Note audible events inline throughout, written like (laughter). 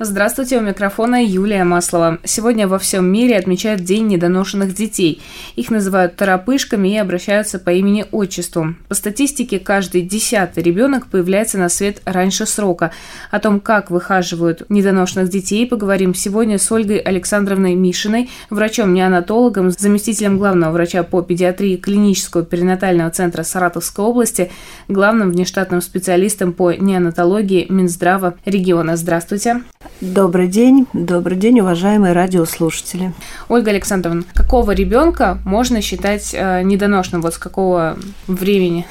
Здравствуйте, у микрофона Юлия Маслова. Сегодня во всем мире отмечают День недоношенных детей. Их называют торопышками и обращаются по имени-отчеству. По статистике, каждый десятый ребенок появляется на свет раньше срока. О том, как выхаживают недоношенных детей, поговорим сегодня с Ольгой Александровной Мишиной, врачом-неонатологом, заместителем главного врача по педиатрии клинического перинатального центра Саратовской области, главным внештатным специалистом по неонатологии Минздрава региона. Здравствуйте. Добрый день, добрый день, уважаемые радиослушатели. Ольга Александровна, какого ребенка можно считать э, недоношенным? Вот с какого времени?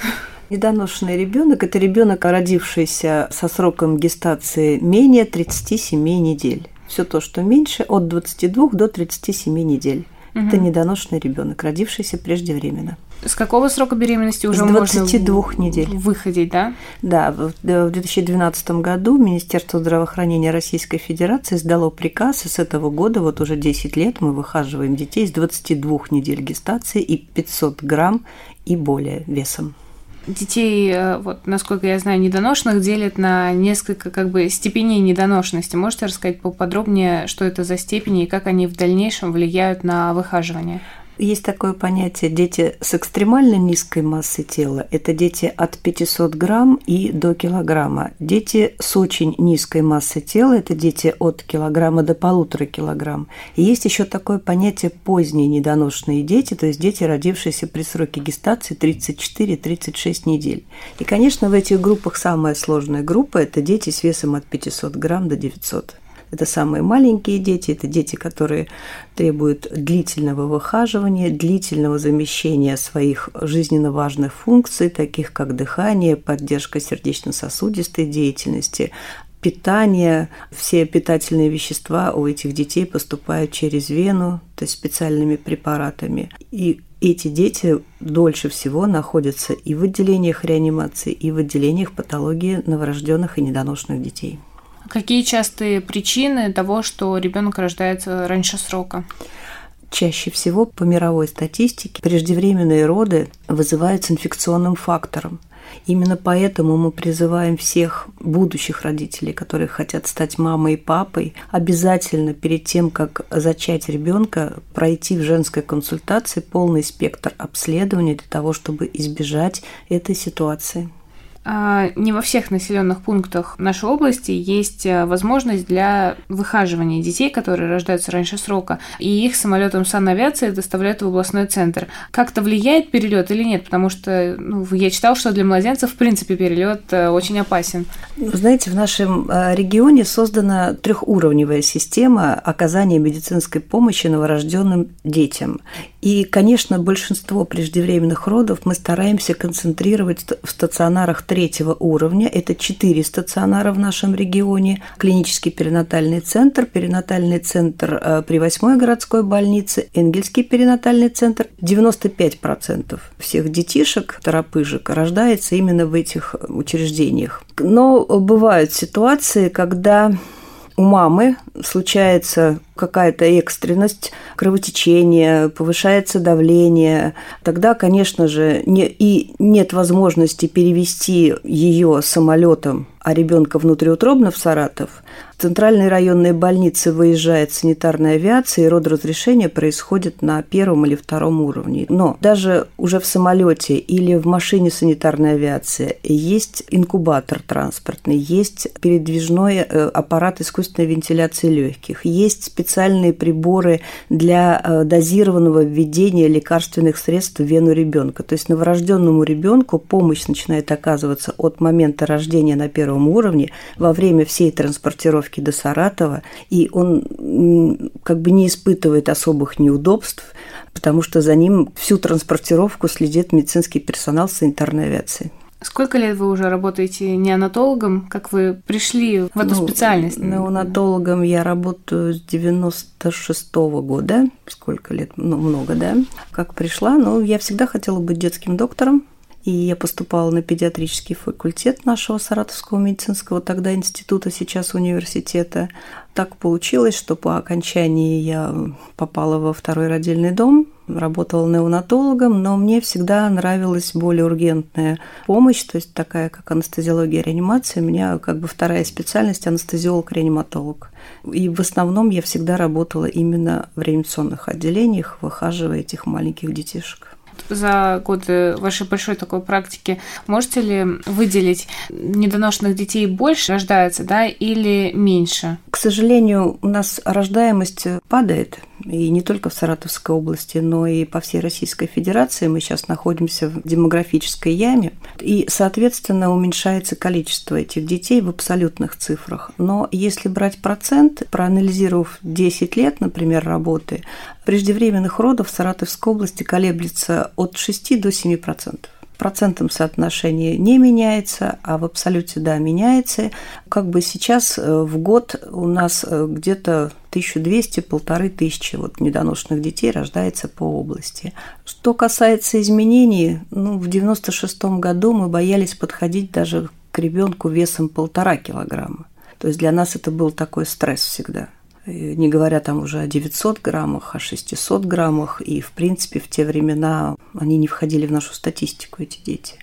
Недоношенный ребенок – это ребенок, родившийся со сроком гестации менее 37 недель. Все то, что меньше, от 22 до 37 недель. Угу. Это недоношенный ребенок, родившийся преждевременно. С какого срока беременности уже С 22 можно недель. выходить, да? Да, в 2012 году Министерство здравоохранения Российской Федерации издало приказ, и с этого года, вот уже 10 лет, мы выхаживаем детей с 22 недель гестации и 500 грамм и более весом детей, э, вот, насколько я знаю, недоношенных делят на несколько как бы степеней недоношенности. Можете рассказать поподробнее, что это за степени и как они в дальнейшем влияют на выхаживание? Есть такое понятие дети с экстремально низкой массой тела. Это дети от 500 грамм и до килограмма. Дети с очень низкой массой тела – это дети от килограмма до полутора килограмм. И есть еще такое понятие поздние недоношенные дети, то есть дети, родившиеся при сроке гестации 34-36 недель. И, конечно, в этих группах самая сложная группа – это дети с весом от 500 грамм до 900 это самые маленькие дети, это дети, которые требуют длительного выхаживания, длительного замещения своих жизненно важных функций, таких как дыхание, поддержка сердечно-сосудистой деятельности, питание, все питательные вещества у этих детей поступают через вену, то есть специальными препаратами. И эти дети дольше всего находятся и в отделениях реанимации, и в отделениях патологии новорожденных и недоношенных детей. Какие частые причины того, что ребенок рождается раньше срока? Чаще всего по мировой статистике преждевременные роды вызываются инфекционным фактором. Именно поэтому мы призываем всех будущих родителей, которые хотят стать мамой и папой, обязательно перед тем, как зачать ребенка, пройти в женской консультации полный спектр обследований для того, чтобы избежать этой ситуации. А, не во всех населенных пунктах нашей области есть э, возможность для выхаживания детей, которые рождаются раньше срока, и их самолетом санавиации доставляют в областной центр. Как-то влияет перелет или нет? Потому что ну, я читал, что для младенцев, в принципе, перелет э, очень опасен. Знаете, в нашем э, регионе создана трехуровневая система оказания медицинской помощи новорожденным детям. И, конечно, большинство преждевременных родов мы стараемся концентрировать в стационарах третьего уровня. Это четыре стационара в нашем регионе. Клинический перинатальный центр, перинатальный центр э, при восьмой городской больнице, Энгельский перинатальный центр. 95% всех детишек, торопыжек, рождается именно в этих учреждениях. Но бывают ситуации, когда у мамы случается какая-то экстренность, кровотечение, повышается давление, тогда, конечно же, не, и нет возможности перевести ее самолетом, а ребенка внутриутробно в Саратов, в центральной районной больнице выезжает санитарная авиация, и родоразрешение происходит на первом или втором уровне. Но даже уже в самолете или в машине санитарной авиации есть инкубатор транспортный, есть передвижной э, аппарат искусственной вентиляции легких, есть специальные приборы для э, дозированного введения лекарственных средств в вену ребенка. То есть новорожденному ребенку помощь начинает оказываться от момента рождения на первом уровне во время всей транспортировки до Саратова, и он как бы не испытывает особых неудобств, потому что за ним всю транспортировку следит медицинский персонал санитарной авиации. Сколько лет вы уже работаете неонатологом? Как вы пришли в эту ну, специальность? Неонатологом я работаю с 96 -го года. Сколько лет? Ну, много, да. Как пришла? Ну, я всегда хотела быть детским доктором. И я поступала на педиатрический факультет нашего Саратовского медицинского тогда института, сейчас университета. Так получилось, что по окончании я попала во второй родильный дом работала неонатологом, но мне всегда нравилась более ургентная помощь, то есть такая, как анестезиология реанимация. У меня как бы вторая специальность – анестезиолог-реаниматолог. И в основном я всегда работала именно в реанимационных отделениях, выхаживая этих маленьких детишек за годы вашей большой такой практики можете ли выделить недоношенных детей больше рождается, да, или меньше? К сожалению, у нас рождаемость падает, и не только в Саратовской области, но и по всей Российской Федерации. Мы сейчас находимся в демографической яме, и, соответственно, уменьшается количество этих детей в абсолютных цифрах. Но если брать процент, проанализировав 10 лет, например, работы, преждевременных родов в Саратовской области колеблется от 6 до 7 процентов процентном соотношении не меняется, а в абсолюте, да, меняется. Как бы сейчас э, в год у нас э, где-то 1200-полторы тысячи вот недоношенных детей рождается по области. Что касается изменений, ну, в 96 году мы боялись подходить даже к ребенку весом полтора килограмма. То есть для нас это был такой стресс всегда не говоря там уже о 900 граммах, о 600 граммах, и, в принципе, в те времена они не входили в нашу статистику, эти дети.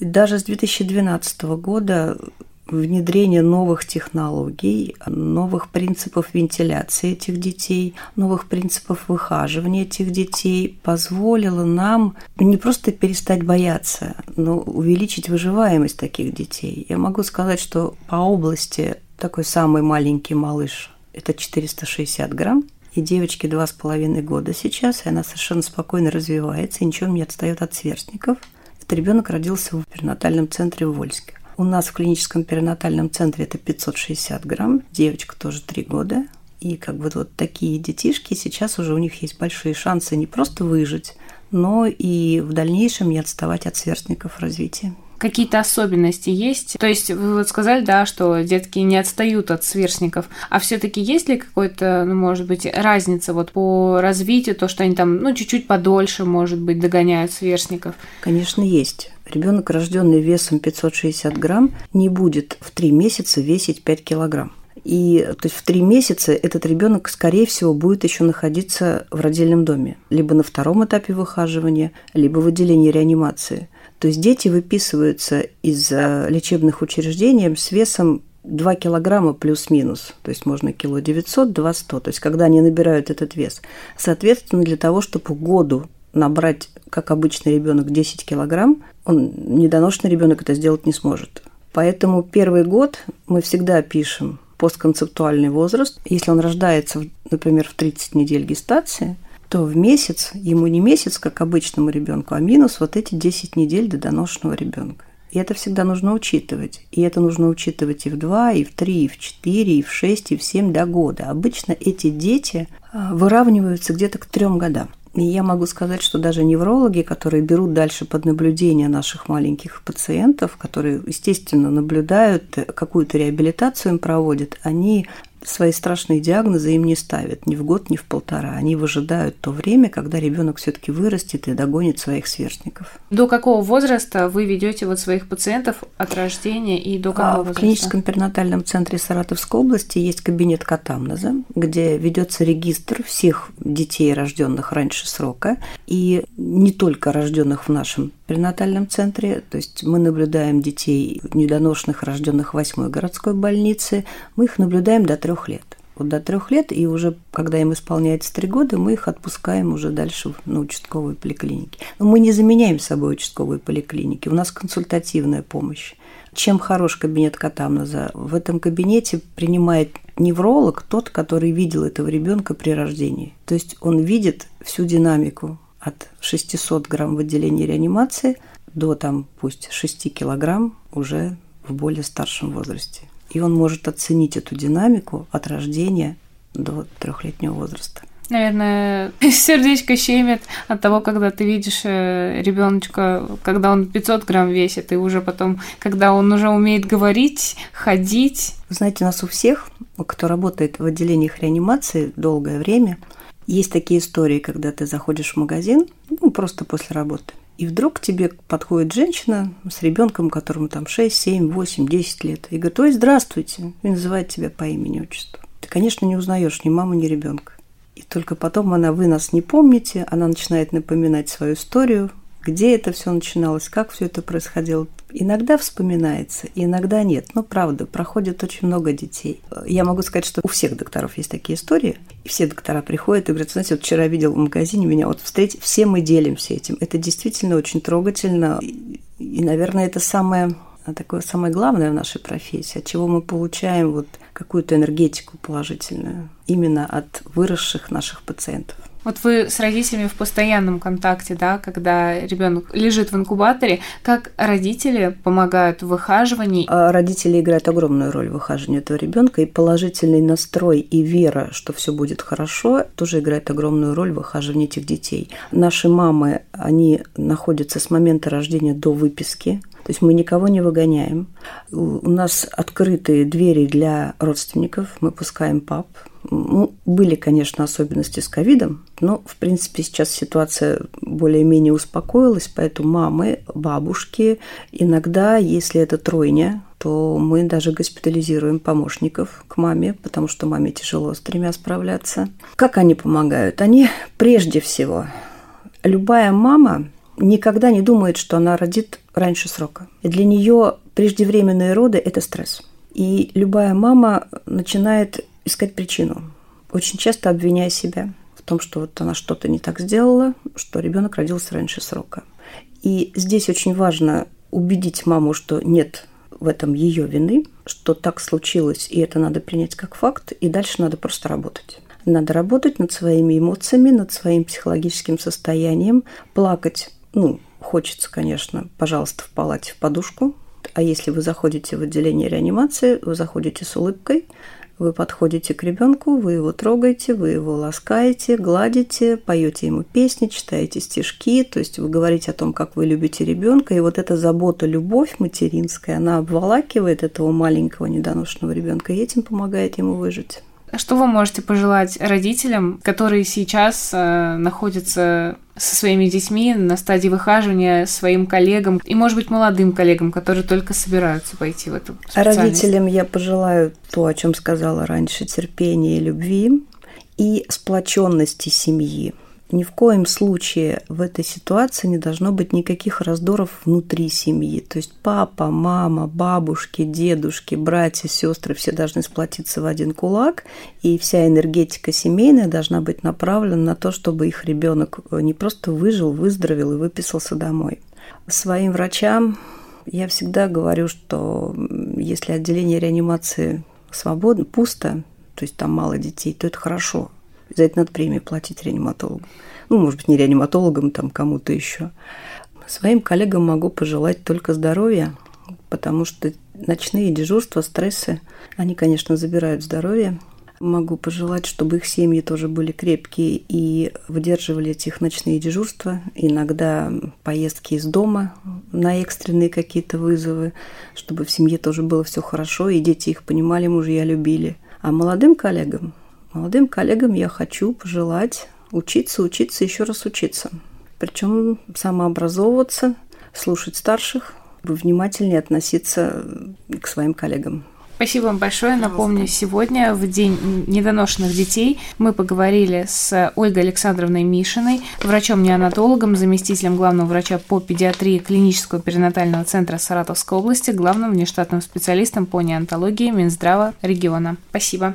Даже с 2012 года внедрение новых технологий, новых принципов вентиляции этих детей, новых принципов выхаживания этих детей позволило нам не просто перестать бояться, но увеличить выживаемость таких детей. Я могу сказать, что по области такой самый маленький малыш это 460 грамм. И девочке два с половиной года сейчас, и она совершенно спокойно развивается и ничего не отстает от сверстников. Этот ребенок родился в перинатальном центре в Вольске. У нас в клиническом перинатальном центре это 560 грамм, девочка тоже 3 года. И как бы вот такие детишки, сейчас уже у них есть большие шансы не просто выжить, но и в дальнейшем не отставать от сверстников развития какие-то особенности есть? То есть вы вот сказали, да, что детки не отстают от сверстников, а все-таки есть ли какой-то, ну, может быть, разница вот по развитию, то, что они там, ну, чуть-чуть подольше, может быть, догоняют сверстников? Конечно, есть. Ребенок, рожденный весом 560 грамм, не будет в три месяца весить 5 килограмм. И то есть в три месяца этот ребенок, скорее всего, будет еще находиться в родильном доме, либо на втором этапе выхаживания, либо в отделении реанимации. То есть дети выписываются из э, лечебных учреждений с весом 2 килограмма плюс-минус, то есть можно кило 900, 2 100, то есть когда они набирают этот вес. Соответственно, для того, чтобы году набрать, как обычный ребенок, 10 килограмм, он, недоношенный ребенок это сделать не сможет. Поэтому первый год мы всегда пишем постконцептуальный возраст. Если он рождается, например, в 30 недель гестации – то в месяц ему не месяц, как обычному ребенку, а минус вот эти 10 недель до доношенного ребенка. И это всегда нужно учитывать. И это нужно учитывать и в 2, и в 3, и в 4, и в 6, и в 7 до года. Обычно эти дети а, выравниваются где-то к трем годам. И я могу сказать, что даже неврологи, которые берут дальше под наблюдение наших маленьких пациентов, которые, естественно, наблюдают, э, какую-то реабилитацию им проводят, они свои страшные диагнозы им не ставят ни в год, ни в полтора. Они выжидают то время, когда ребенок все-таки вырастет и догонит своих сверстников. До какого возраста вы ведете вот своих пациентов от рождения и до какого а, возраста? В клиническом перинатальном центре Саратовской области есть кабинет катамнеза, где ведется регистр всех детей, рожденных раньше срока, и не только рожденных в нашем перинатальном центре, то есть мы наблюдаем детей недоношенных, рожденных в восьмой городской больнице, мы их наблюдаем до трех лет. Вот до трех лет, и уже когда им исполняется три года, мы их отпускаем уже дальше на участковые поликлиники. Но мы не заменяем собой участковые поликлиники, у нас консультативная помощь. Чем хорош кабинет Катамноза? В этом кабинете принимает невролог тот, который видел этого ребенка при рождении. То есть он видит всю динамику от 600 грамм в отделении реанимации до там пусть 6 килограмм уже в более старшем возрасте. И он может оценить эту динамику от рождения до трехлетнего возраста. Наверное, (laughs) сердечко щемит от того, когда ты видишь э, ребеночка, когда он 500 грамм весит, и уже потом, когда он уже умеет говорить, ходить. Знаете, у нас у всех, кто работает в отделениях реанимации долгое время, есть такие истории, когда ты заходишь в магазин, ну, просто после работы, и вдруг к тебе подходит женщина с ребенком, которому там 6, 7, 8, 10 лет, и говорит, ой, здравствуйте, и называет тебя по имени, отчеству. Ты, конечно, не узнаешь ни маму, ни ребенка. И только потом она, вы нас не помните, она начинает напоминать свою историю, где это все начиналось, как все это происходило. Иногда вспоминается, иногда нет. Но правда, проходит очень много детей. Я могу сказать, что у всех докторов есть такие истории. И все доктора приходят и говорят, знаете, вот вчера видел в магазине меня, вот встретить, все мы делимся этим. Это действительно очень трогательно. И, наверное, это самое такое самое главное в нашей профессии, от чего мы получаем вот какую-то энергетику положительную именно от выросших наших пациентов. Вот вы с родителями в постоянном контакте, да, когда ребенок лежит в инкубаторе, как родители помогают в выхаживании? А родители играют огромную роль в выхаживании этого ребенка, и положительный настрой и вера, что все будет хорошо, тоже играет огромную роль в выхаживании этих детей. Наши мамы, они находятся с момента рождения до выписки, то есть мы никого не выгоняем. У нас открытые двери для родственников, мы пускаем пап, ну, были, конечно, особенности с ковидом, но, в принципе, сейчас ситуация более-менее успокоилась, поэтому мамы, бабушки, иногда, если это тройня, то мы даже госпитализируем помощников к маме, потому что маме тяжело с тремя справляться. Как они помогают? Они прежде всего, любая мама никогда не думает, что она родит раньше срока. И для нее преждевременные роды – это стресс. И любая мама начинает искать причину, очень часто обвиняя себя в том, что вот она что-то не так сделала, что ребенок родился раньше срока. И здесь очень важно убедить маму, что нет в этом ее вины, что так случилось, и это надо принять как факт, и дальше надо просто работать. Надо работать над своими эмоциями, над своим психологическим состоянием, плакать, ну, хочется, конечно, пожалуйста, в палате в подушку, а если вы заходите в отделение реанимации, вы заходите с улыбкой, вы подходите к ребенку, вы его трогаете, вы его ласкаете, гладите, поете ему песни, читаете стишки, то есть вы говорите о том, как вы любите ребенка, и вот эта забота, любовь материнская, она обволакивает этого маленького недоношенного ребенка и этим помогает ему выжить. Что вы можете пожелать родителям, которые сейчас э, находятся со своими детьми на стадии выхаживания своим коллегам и, может быть, молодым коллегам, которые только собираются пойти в эту специальность? Родителям я пожелаю то, о чем сказала раньше, терпения и любви и сплоченности семьи. Ни в коем случае в этой ситуации не должно быть никаких раздоров внутри семьи. То есть папа, мама, бабушки, дедушки, братья, сестры все должны сплотиться в один кулак, и вся энергетика семейная должна быть направлена на то, чтобы их ребенок не просто выжил, выздоровел и выписался домой. Своим врачам я всегда говорю, что если отделение реанимации свободно, пусто, то есть там мало детей, то это хорошо. За это надо премию платить реаниматологам. Ну, может быть, не реаниматологам, там кому-то еще. Своим коллегам могу пожелать только здоровья, потому что ночные дежурства, стрессы, они, конечно, забирают здоровье. Могу пожелать, чтобы их семьи тоже были крепкие и выдерживали этих ночные дежурства, иногда поездки из дома на экстренные какие-то вызовы, чтобы в семье тоже было все хорошо, и дети их понимали, мужья любили. А молодым коллегам Молодым коллегам я хочу пожелать учиться, учиться, еще раз учиться. Причем самообразовываться, слушать старших, внимательнее относиться к своим коллегам. Спасибо вам большое. Напомню, сегодня, в День недоношенных детей, мы поговорили с Ольгой Александровной Мишиной, врачом-неонатологом, заместителем главного врача по педиатрии клинического перинатального центра Саратовской области, главным внештатным специалистом по неонатологии Минздрава региона. Спасибо.